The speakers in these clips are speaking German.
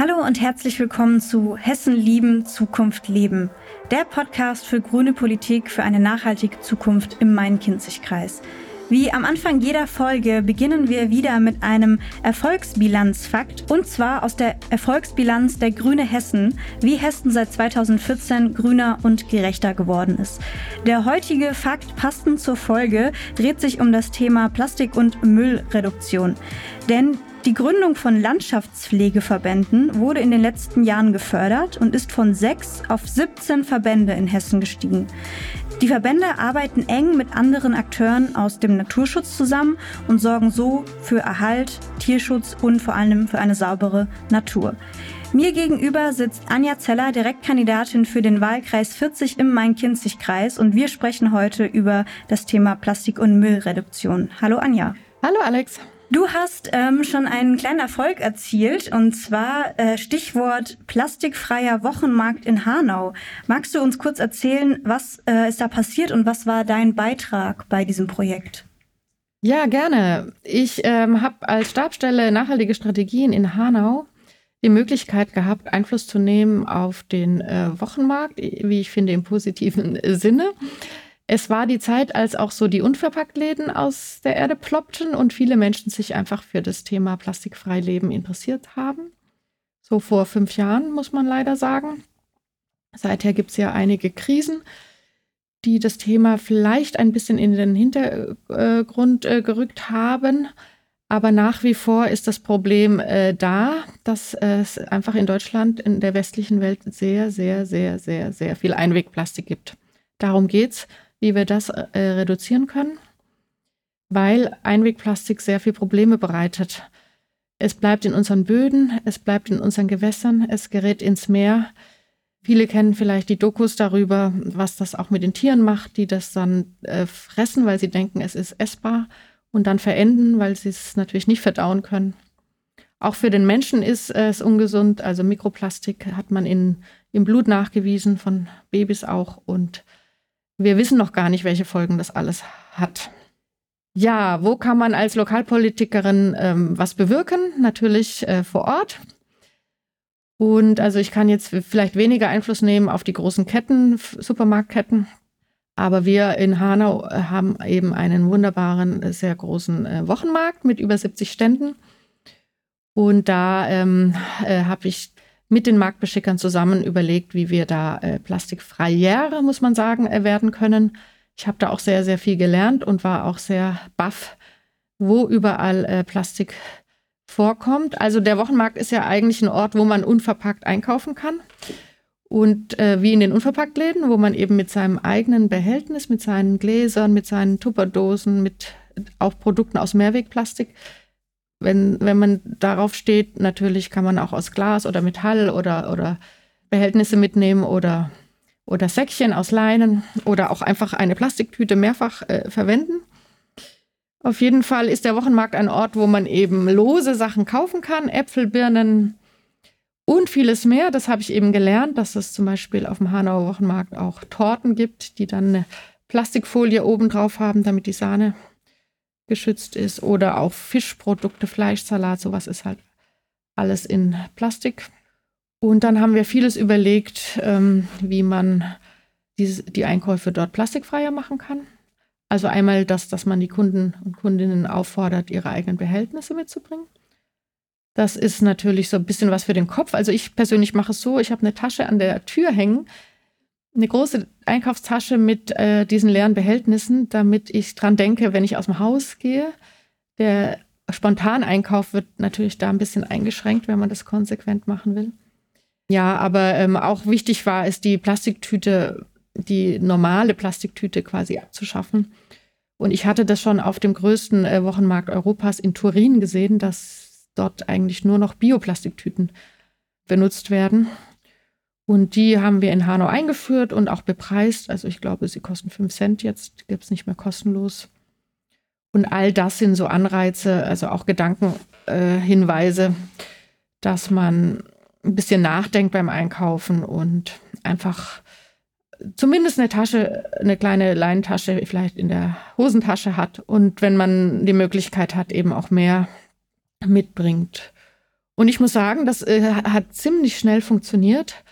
Hallo und herzlich willkommen zu Hessen lieben, Zukunft leben. Der Podcast für grüne Politik für eine nachhaltige Zukunft im Main-Kinzig-Kreis. Wie am Anfang jeder Folge beginnen wir wieder mit einem Erfolgsbilanzfakt und zwar aus der Erfolgsbilanz der Grüne Hessen, wie Hessen seit 2014 grüner und gerechter geworden ist. Der heutige Fakt passend zur Folge dreht sich um das Thema Plastik- und Müllreduktion. Denn die Gründung von Landschaftspflegeverbänden wurde in den letzten Jahren gefördert und ist von sechs auf 17 Verbände in Hessen gestiegen. Die Verbände arbeiten eng mit anderen Akteuren aus dem Naturschutz zusammen und sorgen so für Erhalt, Tierschutz und vor allem für eine saubere Natur. Mir gegenüber sitzt Anja Zeller, Direktkandidatin für den Wahlkreis 40 im Main-Kinzig-Kreis und wir sprechen heute über das Thema Plastik- und Müllreduktion. Hallo Anja. Hallo Alex. Du hast ähm, schon einen kleinen Erfolg erzielt und zwar äh, Stichwort plastikfreier Wochenmarkt in Hanau. Magst du uns kurz erzählen, was äh, ist da passiert und was war dein Beitrag bei diesem Projekt? Ja, gerne. Ich ähm, habe als Stabstelle nachhaltige Strategien in Hanau die Möglichkeit gehabt, Einfluss zu nehmen auf den äh, Wochenmarkt, wie ich finde im positiven Sinne. Es war die Zeit, als auch so die Unverpacktläden aus der Erde ploppten und viele Menschen sich einfach für das Thema plastikfrei Leben interessiert haben. So vor fünf Jahren, muss man leider sagen. Seither gibt es ja einige Krisen, die das Thema vielleicht ein bisschen in den Hintergrund äh, gerückt haben. Aber nach wie vor ist das Problem äh, da, dass es einfach in Deutschland, in der westlichen Welt sehr, sehr, sehr, sehr, sehr viel Einwegplastik gibt. Darum geht's wie wir das äh, reduzieren können, weil Einwegplastik sehr viel Probleme bereitet. Es bleibt in unseren Böden, es bleibt in unseren Gewässern, es gerät ins Meer. Viele kennen vielleicht die Dokus darüber, was das auch mit den Tieren macht, die das dann äh, fressen, weil sie denken, es ist essbar und dann verenden, weil sie es natürlich nicht verdauen können. Auch für den Menschen ist es ungesund. Also Mikroplastik hat man in, im Blut nachgewiesen, von Babys auch. Und wir wissen noch gar nicht, welche Folgen das alles hat. Ja, wo kann man als Lokalpolitikerin ähm, was bewirken? Natürlich äh, vor Ort. Und also ich kann jetzt vielleicht weniger Einfluss nehmen auf die großen Ketten, Supermarktketten. Aber wir in Hanau äh, haben eben einen wunderbaren, äh, sehr großen äh, Wochenmarkt mit über 70 Ständen. Und da ähm, äh, habe ich mit den Marktbeschickern zusammen überlegt, wie wir da äh, plastikfreier, muss man sagen, äh, werden können. Ich habe da auch sehr, sehr viel gelernt und war auch sehr baff, wo überall äh, Plastik vorkommt. Also der Wochenmarkt ist ja eigentlich ein Ort, wo man unverpackt einkaufen kann. Und äh, wie in den Unverpacktläden, wo man eben mit seinem eigenen Behältnis, mit seinen Gläsern, mit seinen Tupperdosen, mit auch Produkten aus Mehrwegplastik wenn, wenn man darauf steht, natürlich kann man auch aus Glas oder Metall oder, oder Behältnisse mitnehmen oder, oder Säckchen aus Leinen oder auch einfach eine Plastiktüte mehrfach äh, verwenden. Auf jeden Fall ist der Wochenmarkt ein Ort, wo man eben lose Sachen kaufen kann, Äpfel, Birnen und vieles mehr. Das habe ich eben gelernt, dass es zum Beispiel auf dem Hanauer Wochenmarkt auch Torten gibt, die dann eine Plastikfolie oben drauf haben, damit die Sahne geschützt ist oder auch Fischprodukte, Fleischsalat, sowas ist halt alles in Plastik. Und dann haben wir vieles überlegt, ähm, wie man diese, die Einkäufe dort plastikfreier machen kann. Also einmal das, dass man die Kunden und Kundinnen auffordert, ihre eigenen Behältnisse mitzubringen. Das ist natürlich so ein bisschen was für den Kopf. Also ich persönlich mache es so, ich habe eine Tasche an der Tür hängen, eine große Einkaufstasche mit äh, diesen leeren Behältnissen, damit ich dran denke, wenn ich aus dem Haus gehe. Der Spontaneinkauf wird natürlich da ein bisschen eingeschränkt, wenn man das konsequent machen will. Ja, aber ähm, auch wichtig war es, die Plastiktüte, die normale Plastiktüte quasi abzuschaffen. Und ich hatte das schon auf dem größten äh, Wochenmarkt Europas in Turin gesehen, dass dort eigentlich nur noch Bioplastiktüten benutzt werden. Und die haben wir in Hanau eingeführt und auch bepreist. Also ich glaube, sie kosten 5 Cent jetzt, gibt es nicht mehr kostenlos. Und all das sind so Anreize, also auch Gedankenhinweise, äh, dass man ein bisschen nachdenkt beim Einkaufen und einfach zumindest eine Tasche, eine kleine Leinentasche vielleicht in der Hosentasche hat und wenn man die Möglichkeit hat, eben auch mehr mitbringt. Und ich muss sagen, das äh, hat ziemlich schnell funktioniert,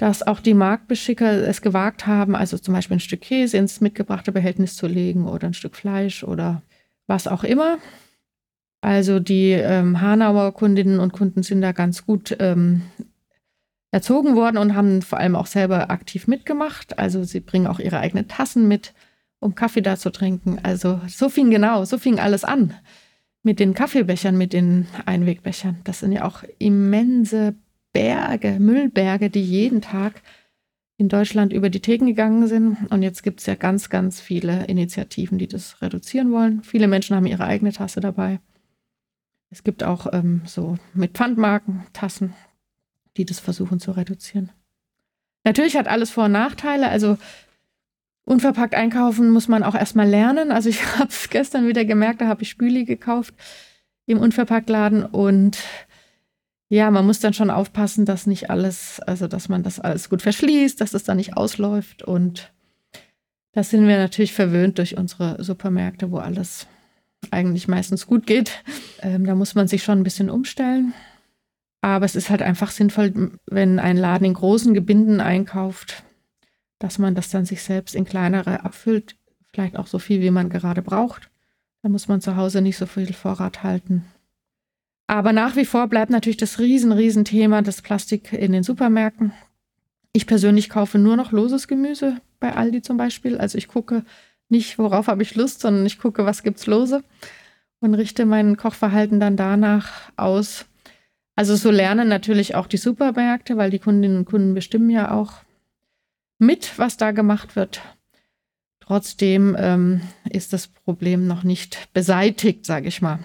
dass auch die Marktbeschicker es gewagt haben, also zum Beispiel ein Stück Käse ins mitgebrachte Behältnis zu legen oder ein Stück Fleisch oder was auch immer. Also die ähm, Hanauer Kundinnen und Kunden sind da ganz gut ähm, erzogen worden und haben vor allem auch selber aktiv mitgemacht. Also sie bringen auch ihre eigenen Tassen mit, um Kaffee da zu trinken. Also so fing genau, so fing alles an. Mit den Kaffeebechern, mit den Einwegbechern. Das sind ja auch immense Berge, Müllberge, die jeden Tag in Deutschland über die Theken gegangen sind. Und jetzt gibt es ja ganz, ganz viele Initiativen, die das reduzieren wollen. Viele Menschen haben ihre eigene Tasse dabei. Es gibt auch ähm, so mit Pfandmarken Tassen, die das versuchen zu reduzieren. Natürlich hat alles Vor- und Nachteile. Also unverpackt einkaufen muss man auch erstmal lernen. Also ich habe es gestern wieder gemerkt, da habe ich Spüli gekauft im Unverpacktladen und ja, man muss dann schon aufpassen, dass nicht alles, also dass man das alles gut verschließt, dass das dann nicht ausläuft und da sind wir natürlich verwöhnt durch unsere Supermärkte, wo alles eigentlich meistens gut geht. Ähm, da muss man sich schon ein bisschen umstellen. Aber es ist halt einfach sinnvoll, wenn ein Laden in großen Gebinden einkauft, dass man das dann sich selbst in kleinere abfüllt, vielleicht auch so viel, wie man gerade braucht. Da muss man zu Hause nicht so viel Vorrat halten. Aber nach wie vor bleibt natürlich das riesen, riesen Thema das Plastik in den Supermärkten. Ich persönlich kaufe nur noch loses Gemüse bei Aldi zum Beispiel. Also ich gucke nicht, worauf habe ich Lust, sondern ich gucke, was gibt's lose und richte mein Kochverhalten dann danach aus. Also so lernen natürlich auch die Supermärkte, weil die Kundinnen und Kunden bestimmen ja auch mit, was da gemacht wird. Trotzdem ähm, ist das Problem noch nicht beseitigt, sage ich mal.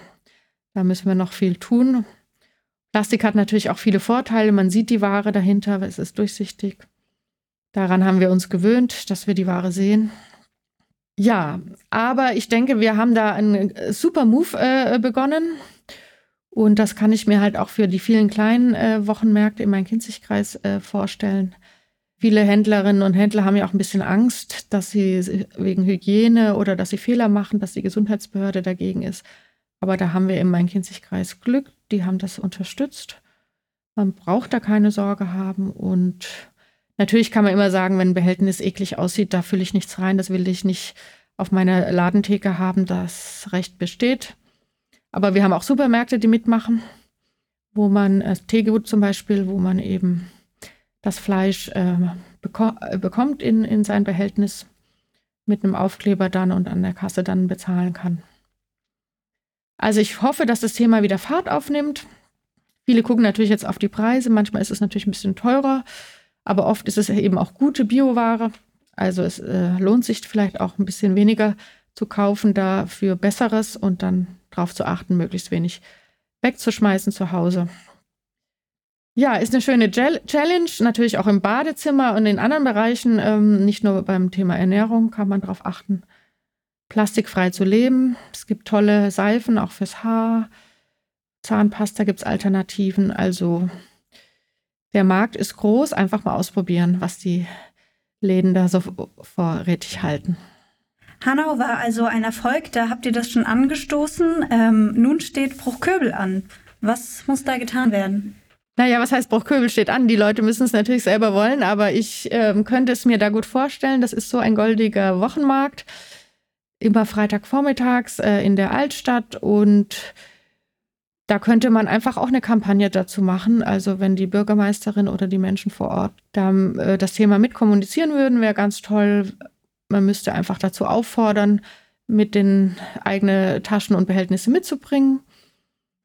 Da müssen wir noch viel tun. Plastik hat natürlich auch viele Vorteile. Man sieht die Ware dahinter, es ist durchsichtig. Daran haben wir uns gewöhnt, dass wir die Ware sehen. Ja, aber ich denke, wir haben da einen super Move äh, begonnen. Und das kann ich mir halt auch für die vielen kleinen äh, Wochenmärkte in meinem Kinzigkreis äh, vorstellen. Viele Händlerinnen und Händler haben ja auch ein bisschen Angst, dass sie wegen Hygiene oder dass sie Fehler machen, dass die Gesundheitsbehörde dagegen ist. Aber da haben wir im Main-Kinzig-Kreis Glück, die haben das unterstützt. Man braucht da keine Sorge haben. Und natürlich kann man immer sagen, wenn ein Behältnis eklig aussieht, da fülle ich nichts rein, das will ich nicht auf meiner Ladentheke haben, das Recht besteht. Aber wir haben auch Supermärkte, die mitmachen, wo man, äh, Teegut zum Beispiel, wo man eben das Fleisch äh, beko äh, bekommt in, in sein Behältnis mit einem Aufkleber dann und an der Kasse dann bezahlen kann. Also ich hoffe, dass das Thema wieder Fahrt aufnimmt. Viele gucken natürlich jetzt auf die Preise. Manchmal ist es natürlich ein bisschen teurer, aber oft ist es eben auch gute Bioware. Also es äh, lohnt sich vielleicht auch ein bisschen weniger zu kaufen, dafür Besseres und dann darauf zu achten, möglichst wenig wegzuschmeißen zu Hause. Ja, ist eine schöne Challenge, natürlich auch im Badezimmer und in anderen Bereichen, ähm, nicht nur beim Thema Ernährung kann man darauf achten, plastikfrei zu leben. Es gibt tolle Seifen, auch fürs Haar. Zahnpasta gibt es Alternativen. Also der Markt ist groß, einfach mal ausprobieren, was die Läden da so vorrätig halten. Hanau war also ein Erfolg, da habt ihr das schon angestoßen. Ähm, nun steht Bruchköbel an. Was muss da getan werden? Naja, was heißt Bruchköbel steht an? Die Leute müssen es natürlich selber wollen, aber ich ähm, könnte es mir da gut vorstellen. Das ist so ein goldiger Wochenmarkt, immer Freitagvormittags äh, in der Altstadt und da könnte man einfach auch eine Kampagne dazu machen. Also wenn die Bürgermeisterin oder die Menschen vor Ort da, äh, das Thema mitkommunizieren würden, wäre ganz toll. Man müsste einfach dazu auffordern, mit den eigenen Taschen und Behältnisse mitzubringen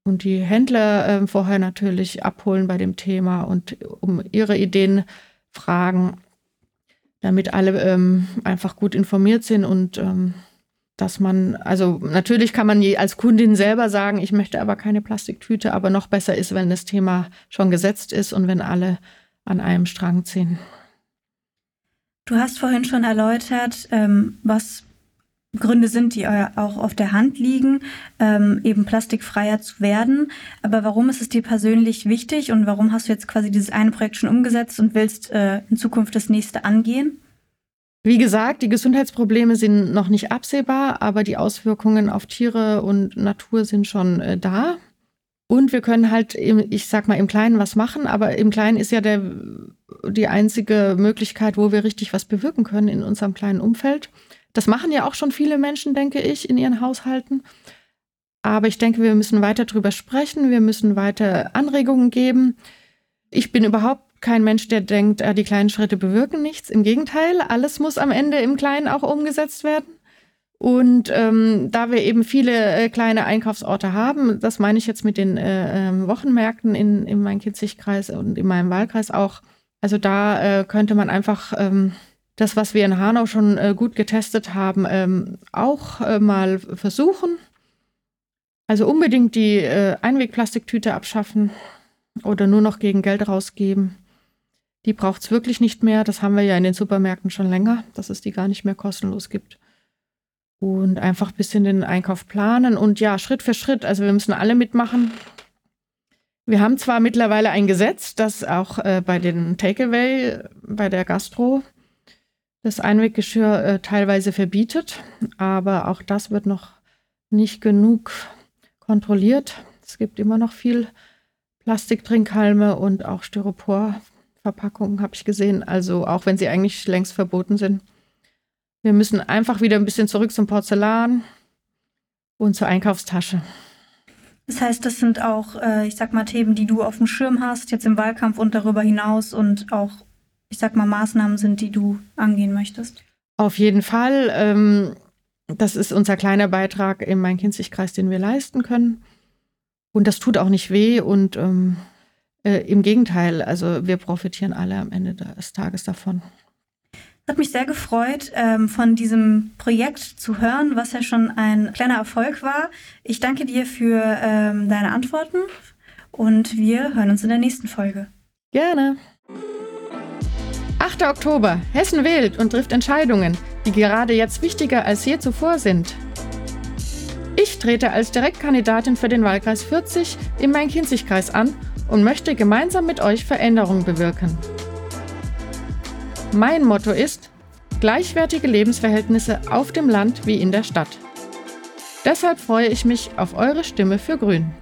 und die Händler äh, vorher natürlich abholen bei dem Thema und um ihre Ideen fragen, damit alle ähm, einfach gut informiert sind und ähm, dass man, also natürlich kann man als Kundin selber sagen, ich möchte aber keine Plastiktüte, aber noch besser ist, wenn das Thema schon gesetzt ist und wenn alle an einem Strang ziehen. Du hast vorhin schon erläutert, ähm, was Gründe sind, die auch auf der Hand liegen, ähm, eben plastikfreier zu werden. Aber warum ist es dir persönlich wichtig und warum hast du jetzt quasi dieses eine Projekt schon umgesetzt und willst äh, in Zukunft das nächste angehen? Wie gesagt, die Gesundheitsprobleme sind noch nicht absehbar, aber die Auswirkungen auf Tiere und Natur sind schon äh, da. Und wir können halt, im, ich sag mal, im Kleinen was machen, aber im Kleinen ist ja der, die einzige Möglichkeit, wo wir richtig was bewirken können in unserem kleinen Umfeld. Das machen ja auch schon viele Menschen, denke ich, in ihren Haushalten. Aber ich denke, wir müssen weiter drüber sprechen, wir müssen weiter Anregungen geben. Ich bin überhaupt kein Mensch, der denkt, äh, die kleinen Schritte bewirken nichts. Im Gegenteil, alles muss am Ende im Kleinen auch umgesetzt werden. Und ähm, da wir eben viele äh, kleine Einkaufsorte haben, das meine ich jetzt mit den äh, ähm, Wochenmärkten in, in meinem Kinzigkreis und in meinem Wahlkreis auch. Also da äh, könnte man einfach ähm, das, was wir in Hanau schon äh, gut getestet haben, ähm, auch äh, mal versuchen. Also unbedingt die äh, Einwegplastiktüte abschaffen oder nur noch gegen Geld rausgeben. Die braucht es wirklich nicht mehr. Das haben wir ja in den Supermärkten schon länger, dass es die gar nicht mehr kostenlos gibt und einfach ein bisschen den Einkauf planen und ja, Schritt für Schritt. Also wir müssen alle mitmachen. Wir haben zwar mittlerweile ein Gesetz, das auch äh, bei den Takeaway, bei der Gastro, das Einweggeschirr äh, teilweise verbietet, aber auch das wird noch nicht genug kontrolliert. Es gibt immer noch viel Plastiktrinkhalme und auch Styroporverpackungen, habe ich gesehen. Also auch wenn sie eigentlich längst verboten sind. Wir müssen einfach wieder ein bisschen zurück zum Porzellan und zur Einkaufstasche. Das heißt, das sind auch, äh, ich sag mal, Themen, die du auf dem Schirm hast, jetzt im Wahlkampf und darüber hinaus und auch, ich sag mal, Maßnahmen sind, die du angehen möchtest. Auf jeden Fall. Ähm, das ist unser kleiner Beitrag im Main-Kinzig-Kreis, den wir leisten können. Und das tut auch nicht weh und ähm, äh, im Gegenteil, also wir profitieren alle am Ende des Tages davon. Hat mich sehr gefreut, ähm, von diesem Projekt zu hören, was ja schon ein kleiner Erfolg war. Ich danke dir für ähm, deine Antworten und wir hören uns in der nächsten Folge. Gerne. 8. Oktober. Hessen wählt und trifft Entscheidungen, die gerade jetzt wichtiger als je zuvor sind. Ich trete als Direktkandidatin für den Wahlkreis 40 im Main-Kinzig-Kreis an und möchte gemeinsam mit euch Veränderungen bewirken. Mein Motto ist gleichwertige Lebensverhältnisse auf dem Land wie in der Stadt. Deshalb freue ich mich auf eure Stimme für Grün.